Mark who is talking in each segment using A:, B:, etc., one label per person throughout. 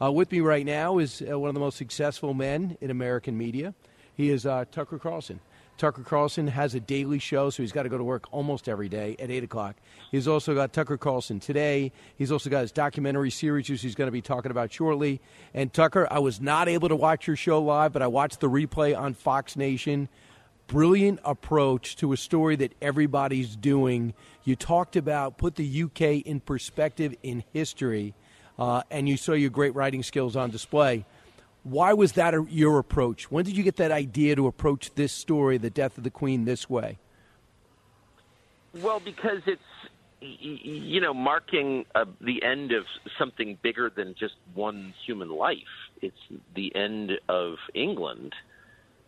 A: Uh, with me right now is uh, one of the most successful men in American media. He is uh, Tucker Carlson. Tucker Carlson has a daily show, so he's got to go to work almost every day at 8 o'clock. He's also got Tucker Carlson today. He's also got his documentary series, which he's going to be talking about shortly. And Tucker, I was not able to watch your show live, but I watched the replay on Fox Nation. Brilliant approach to a story that everybody's doing. You talked about put the UK in perspective in history uh, and you saw your great writing skills on display. Why was that a, your approach? When did you get that idea to approach this story, the death of the Queen, this way?
B: Well, because it's you know marking uh, the end of something bigger than just one human life. It's the end of England.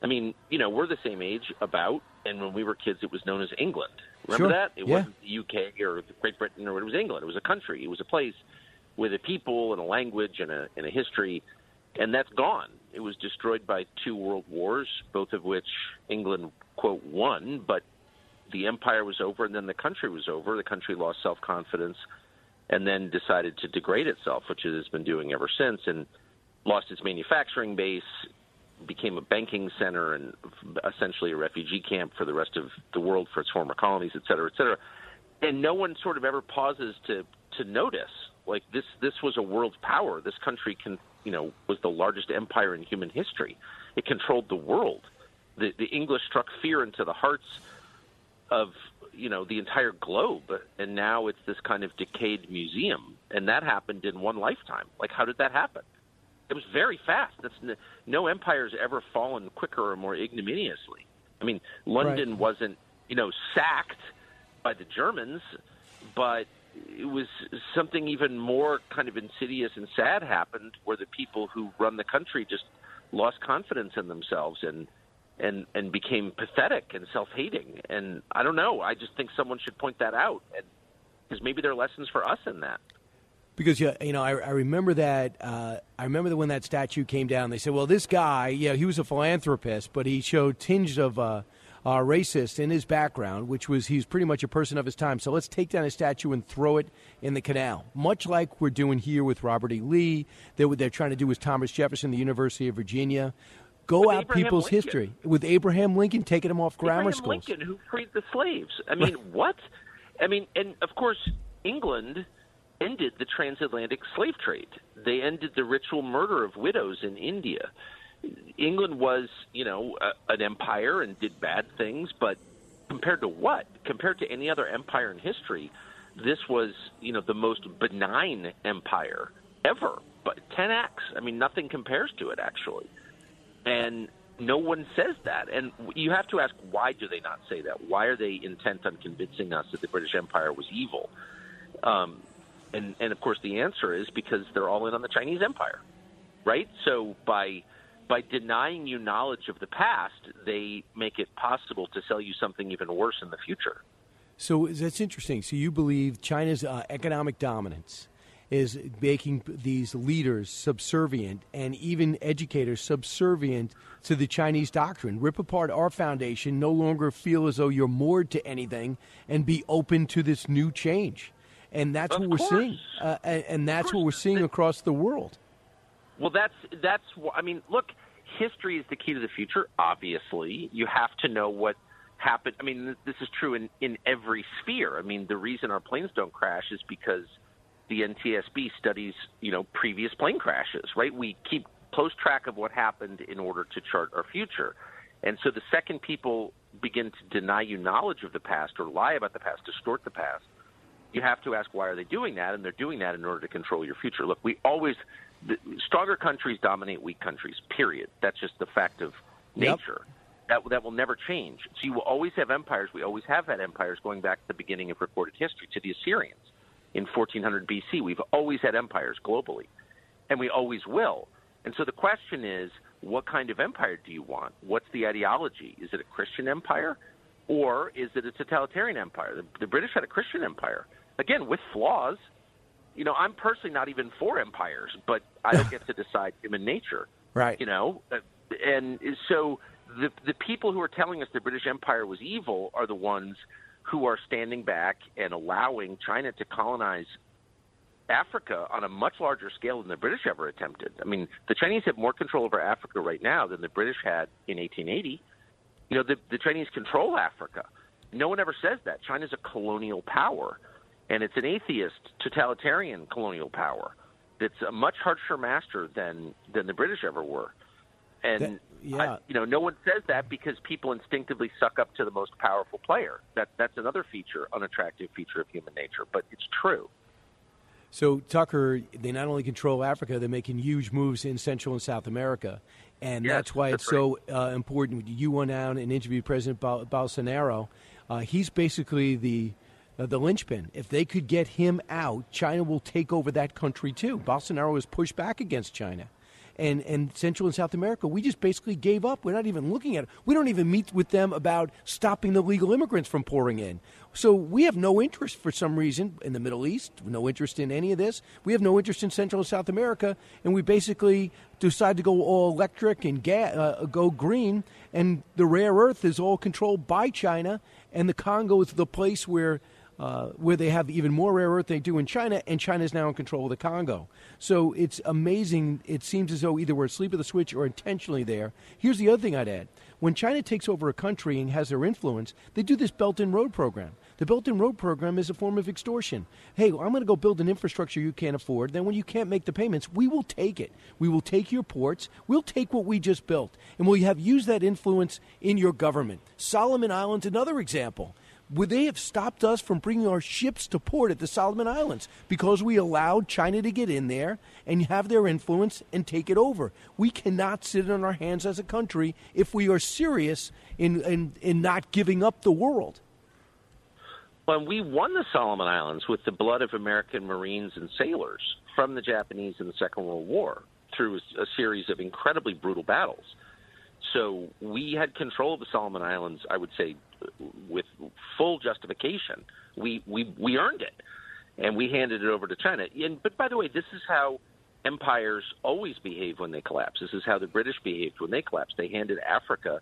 B: I mean, you know, we're the same age about, and when we were kids, it was known as England. Remember
A: sure.
B: that? It
A: yeah.
B: wasn't the UK or Great Britain, or it was England. It was a country. It was a place with a people and a language and a, and a history, and that's gone. It was destroyed by two world wars, both of which England, quote, won, but the empire was over and then the country was over. The country lost self confidence and then decided to degrade itself, which it has been doing ever since, and lost its manufacturing base, became a banking center and essentially a refugee camp for the rest of the world for its former colonies, et cetera, et cetera. And no one sort of ever pauses to to notice like this this was a world power. This country can you know was the largest empire in human history. It controlled the world. The the English struck fear into the hearts of you know the entire globe, and now it's this kind of decayed museum. And that happened in one lifetime. Like how did that happen? It was very fast. That's no empire's ever fallen quicker or more ignominiously. I mean, London
A: right.
B: wasn't you know sacked by the Germans, but it was something even more kind of insidious and sad happened where the people who run the country just lost confidence in themselves and and and became pathetic and self-hating. And i don't know. I just think someone should point that out and because maybe there are lessons for us in that.
A: Because you know I, I remember that uh, I remember that when that statue came down, they said, "Well, this guy, yeah, he was a philanthropist, but he showed tinge of uh, uh, racist in his background, which was he's pretty much a person of his time. So let's take down his statue and throw it in the canal, much like we're doing here with Robert E. Lee. They're, what they're trying to do with Thomas Jefferson, the University of Virginia. Go
B: with
A: out
B: Abraham
A: people's
B: Lincoln.
A: history with Abraham Lincoln taking him off grammar
B: Abraham
A: schools.
B: Lincoln, who freed the slaves. I mean, what? I mean, and of course, England ended the transatlantic slave trade. They ended the ritual murder of widows in India. England was, you know, a, an empire and did bad things, but compared to what? Compared to any other empire in history, this was, you know, the most benign empire ever. But 10x, I mean, nothing compares to it actually. And no one says that. And you have to ask why do they not say that? Why are they intent on convincing us that the British Empire was evil? Um, and and of course the answer is because they're all in on the Chinese Empire, right? So by by denying you knowledge of the past, they make it possible to sell you something even worse in the future.
A: So that's interesting. So you believe China's uh, economic dominance is making these leaders subservient and even educators subservient to the Chinese doctrine. Rip apart our foundation, no longer feel as though you're moored to anything, and be open to this new change. And that's
B: Of
A: what we're seeing, uh, and, and that's what we're seeing across the world.
B: Well, that's that's. I mean, look, history is the key to the future. Obviously, you have to know what happened. I mean, this is true in in every sphere. I mean, the reason our planes don't crash is because the NTSB studies, you know, previous plane crashes. Right? We keep close track of what happened in order to chart our future. And so, the second people begin to deny you knowledge of the past or lie about the past, distort the past, you have to ask why are they doing that and they're doing that in order to control your future look we always the, stronger countries dominate weak countries period that's just the fact of
A: Yep.
B: nature that that will never change so you will always have empires we always have had empires going back to the beginning of recorded history to the assyrians in 1400 bc we've always had empires globally and we always will. And so the question is, what kind of empire do you want? What's the ideology? Is it a Christian empire, or is it a totalitarian empire? The, the British had a Christian empire, again with flaws. You know, I'm personally not even for empires, but I don't get to decide human nature.
A: Right.
B: You know, uh, and so the the people who are telling us the British Empire was evil are the ones who are standing back and allowing China to colonize Africa on a much larger scale than the British ever attempted. I mean, the Chinese have more control over Africa right now than the British had in 1880. You know, the, the Chinese control Africa. No one ever says that. China's a colonial power, and it's an atheist, totalitarian colonial power that's a much harsher master than than the British ever were. And
A: That- yeah.
B: I, you know, no one says that because people instinctively suck up to the most powerful player. That that's another feature, unattractive feature of human nature, but it's true.
A: So Tucker, they not only control Africa, they're making huge moves in Central and South America, and
B: Yes,
A: that's why
B: that's
A: it's so uh, important. You went out and interviewed President Bol- Bolsonaro. Uh, he's basically the uh, the linchpin. If they could get him out, China will take over that country too. Bolsonaro has pushed back against China. And, and Central and South America, we just basically gave up. We're not even looking at it. We don't even meet with them about stopping the legal immigrants from pouring in. So we have no interest for some reason in the Middle East, no interest in any of this. We have no interest in Central and South America, and we basically decide to go all electric and ga- uh, go green. And the rare earth is all controlled by China, and the Congo is the place where uh, where they have even more rare earth they do in China, and China is now in control of the Congo. So it's amazing. It seems as though either we're asleep at the switch or intentionally there. Here's the other thing I'd add. When China takes over a country and has their influence, they do this Belt and Road program. The Belt and Road program is a form of extortion. Hey, I'm going to go build an infrastructure you can't afford. Then, when you can't make the payments, we will take it. We will take your ports. We'll take what we just built, and we'll have used that influence in your government. Solomon Islands, another example. Would they have stopped us from bringing our ships to port at the Solomon Islands because we allowed China to get in there and have their influence and take it over? We cannot sit on our hands as a country if we are serious in, in, in not giving up the world.
B: When we won the Solomon Islands with the blood of American Marines and sailors from the Japanese in the Second World War through a series of incredibly brutal battles. So we had control of the Solomon Islands, I would say, with full justification. We we we earned it, and we handed it over to China. And but by the way, this is how empires always behave when they collapse. This is how the British behaved when they collapsed. They handed Africa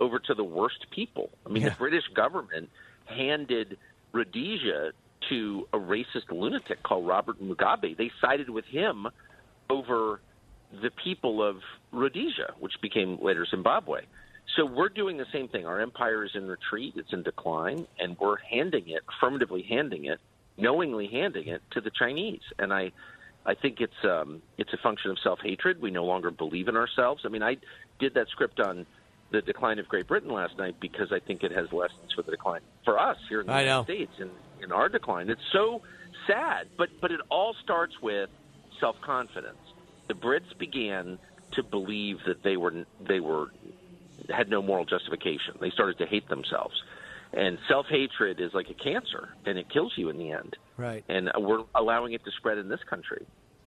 B: over to the worst people. I mean,
A: Yeah.
B: the British government handed Rhodesia to a racist lunatic called Robert Mugabe. They sided with him over the people of Rhodesia, which became later Zimbabwe. So we're doing the same thing. Our empire is in retreat, it's in decline, and we're handing it, affirmatively handing it, knowingly handing it to the Chinese. And I, I think it's um, it's a function of self hatred. We no longer believe in ourselves. I mean, I did that script on the decline of Great Britain last night because I think it has lessons for the decline for us here in the
A: I
B: United
A: know.
B: States and in our decline. It's so sad, but but it all starts with self confidence. The Brits began to believe that they were they were had no moral justification. They started to hate themselves. And self hatred is like a cancer, and it kills you in the end.
A: Right.
B: And we're allowing it to spread in this country.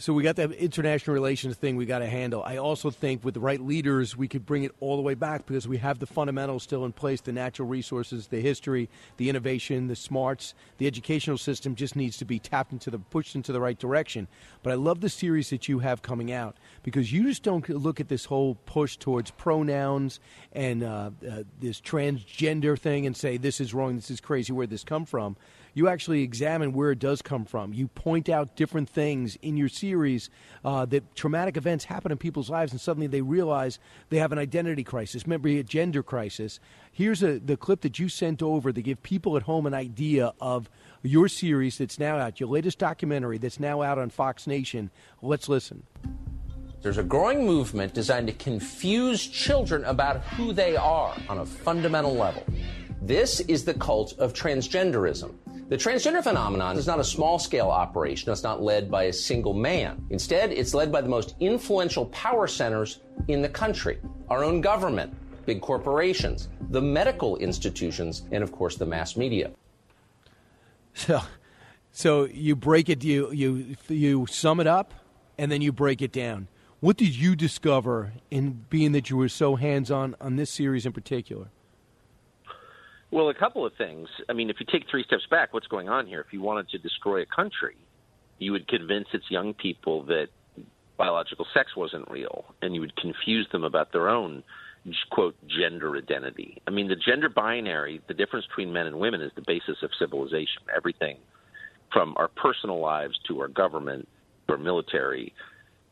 A: So we got that international relations thing we got to handle. I also think with the right leaders, we could bring it all the way back because we have the fundamentals still in place: the natural resources, the history, the innovation, the smarts. The educational system just needs to be tapped into the pushed into the right direction. But I love the series that you have coming out because you just don't look at this whole push towards pronouns and uh, uh, this transgender thing and say this is wrong, this is crazy, where this come from? You actually examine where it does come from. You point out different things in your series uh, that traumatic events happen in people's lives, and suddenly they realize they have an identity crisis, maybe a gender crisis. Here's a, the clip that you sent over to give people at home an idea of your series that's now out, your latest documentary that's now out on Fox Nation. Let's listen.
C: There's a growing movement designed to confuse children about who they are on a fundamental level. This is the cult of transgenderism. The transgender phenomenon is not a small scale operation. It's not led by a single man. Instead, it's led by the most influential power centers in the country our own government, big corporations, the medical institutions, and of course the mass media.
A: So, so you break it, you, you, you sum it up, and then you break it down. What did you discover in being that you were so hands on on this series in particular?
B: Well, a couple of things. I mean, if you take three steps back, what's going on here? If you wanted to destroy a country, you would convince its young people that biological sex wasn't real, and you would confuse them about their own quote gender identity. I mean, the gender binary, the difference between men and women, is the basis of civilization. Everything from our personal lives to our government to our military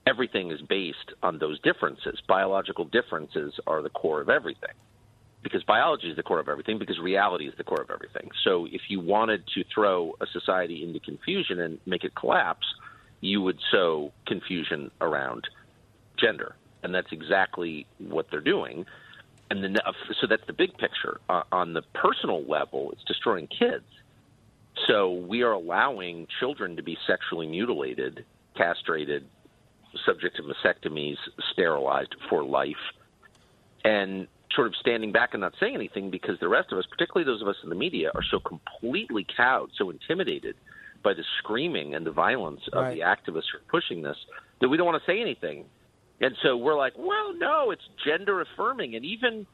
B: everything is based on those differences. Biological differences are the core of everything because biology is the core of everything, because reality is the core of everything. So if you wanted to throw a society into confusion and make it collapse, you would sow confusion around gender. And that's exactly what they're doing. And then, so that's the big picture. Uh, on the personal level, it's destroying kids. So we are allowing children to be sexually mutilated, castrated, subject to mastectomies, sterilized for life, and sort of standing back and not saying anything because the rest of us, particularly those of us in the media, are so completely cowed, so intimidated by the screaming and the violence of right. the activists who are pushing this that we don't want to say anything. And so we're like, well, no, it's gender affirming. And even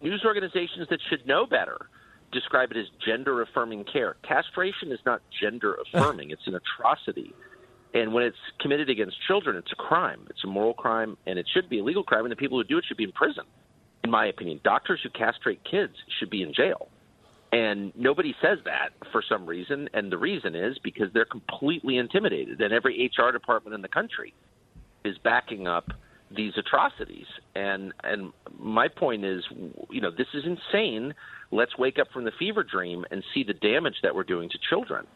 B: news organizations that should know better describe it as gender affirming care. Castration is not gender affirming, it's an atrocity. And when it's committed against children, it's a crime. It's a moral crime, and it should be a legal crime, and the people who do it should be in prison, in my opinion. Doctors who castrate kids should be in jail. And nobody says that for some reason, and the reason is because they're completely intimidated, and every HR department in the country is backing up these atrocities. And and my point is, you know, this is insane. Let's wake up from the fever dream and see the damage that we're doing to children.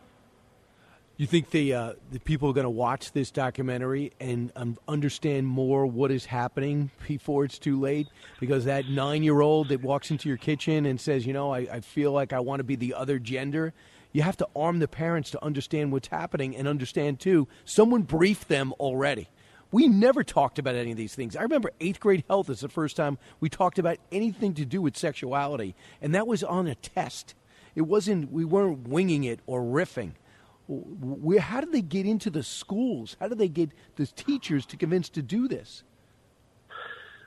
A: You think the uh, the people are going to watch this documentary and um, understand more what is happening before it's too late? Because that nine year old that walks into your kitchen and says, "You know, I, I feel like I want to be the other gender," you have to arm the parents to understand what's happening and understand too. Someone briefed them already. We never talked about any of these things. I remember eighth grade health is the first time we talked about anything to do with sexuality, and that was on a test. It wasn't. We weren't winging it or riffing where, how did they get into the schools? How did they get the teachers to convince to do this?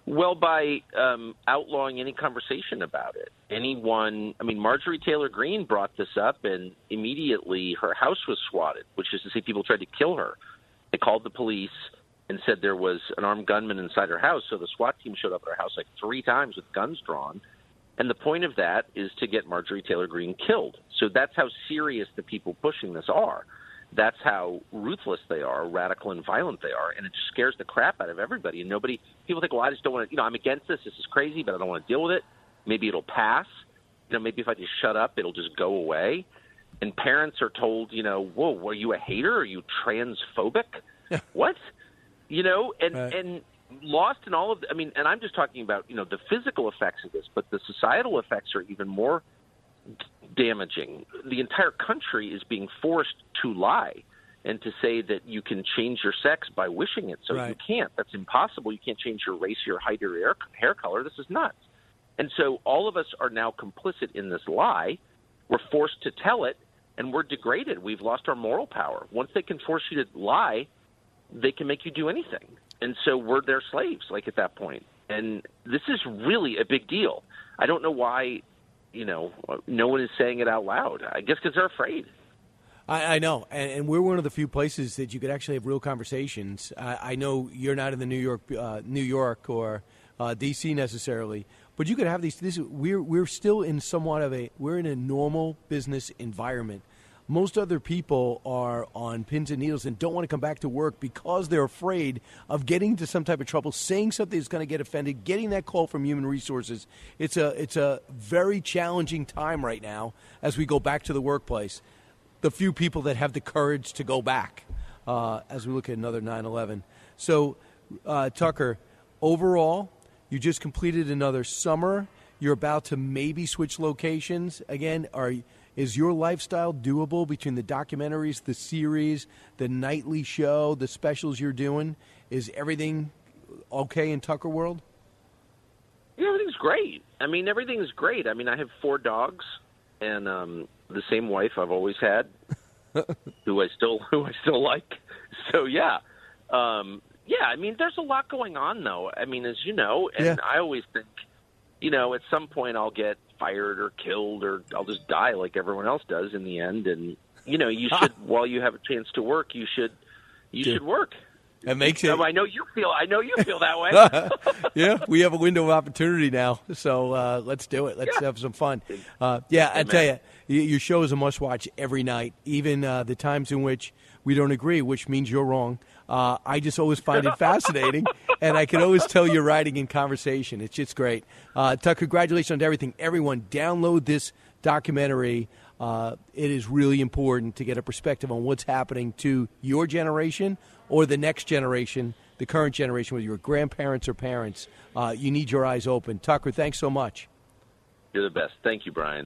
B: Well, by um, outlawing any conversation about it. Anyone, I mean, Marjorie Taylor Greene brought this up, and immediately her house was swatted, which is to say, people tried to kill her. They called the police and said there was an armed gunman inside her house. So the SWAT team showed up at her house like three times with guns drawn. And the point of that is to get Marjorie Taylor Greene killed. So that's how serious the people pushing this are. That's how ruthless they are, radical and violent they are, and it just scares the crap out of everybody. And nobody, people think, well, I just don't want to, you know, I'm against this. This is crazy, but I don't want to deal with it. Maybe it'll pass. You know, maybe if I just shut up, it'll just go away. And parents are told, you know, whoa, were you a hater? Are you transphobic? what? You know, and right. and lost in all of. The, I mean, and I'm just talking about you know the physical effects of this, but the societal effects are even more damaging. The entire country is being forced to lie and to say that you can change your sex by wishing it. So right. you can't. That's impossible. You can't change your race, your height, or your hair color. This is nuts. And so all of us are now complicit in this lie. We're forced to tell it, and we're degraded. We've lost our moral power. Once they can force you to lie, they can make you do anything. And so we're their slaves, like at that point. And this is really a big deal. I don't know why you know, no one is saying it out loud. I guess because they're afraid.
A: I, I know, and, and, we're one of the few places that you could actually have real conversations. I, I know you're not in the New York, uh, New York or uh, D.C. necessarily, but you could have these. This we're we're still in somewhat of a we're in a normal business environment. Most other people are on pins and needles and don't want to come back to work because they're afraid of getting into some type of trouble, saying something that's going to get offended, getting that call from human resources. It's a it's a very challenging time right now as we go back to the workplace. The few people that have the courage to go back uh, as we look at another 9/11. So, uh, Tucker, overall, you just completed another summer. You're about to maybe switch locations again. Are is your lifestyle doable between the documentaries, the series, the nightly show, the specials you're doing? Is everything okay in Tucker World?
B: Yeah, everything's great. I mean, everything's great. I mean, I have four dogs and um, the same wife I've always had, who I still who I still like. So yeah, um, yeah. I mean, there's a lot going on though. I mean, as you know, and
A: Yeah.
B: I always think, you know, at some point I'll get fired or killed or I'll just die like everyone else does in the end. And you know, you should while you have a chance to work, you should you should work.
A: That makes it.
B: I know you feel. I know you feel that way.
A: yeah, we have a window of opportunity now, so uh, let's do it. Let's
B: Yeah.
A: have some fun. Uh, yeah, I tell you, your show is a must-watch every night, even uh, the times in which we don't agree, which means you're wrong. Uh, I just always find it fascinating, and I can always tell you're writing in conversation. It's just great. Uh, Tuck, congratulations on everything. Everyone, download this documentary. Uh, it is really important to get a perspective on what's happening to your generation or the next generation, the current generation, whether your grandparents or parents. Uh, you need your eyes open. Tucker, thanks so much.
B: You're the best. Thank you, Brian.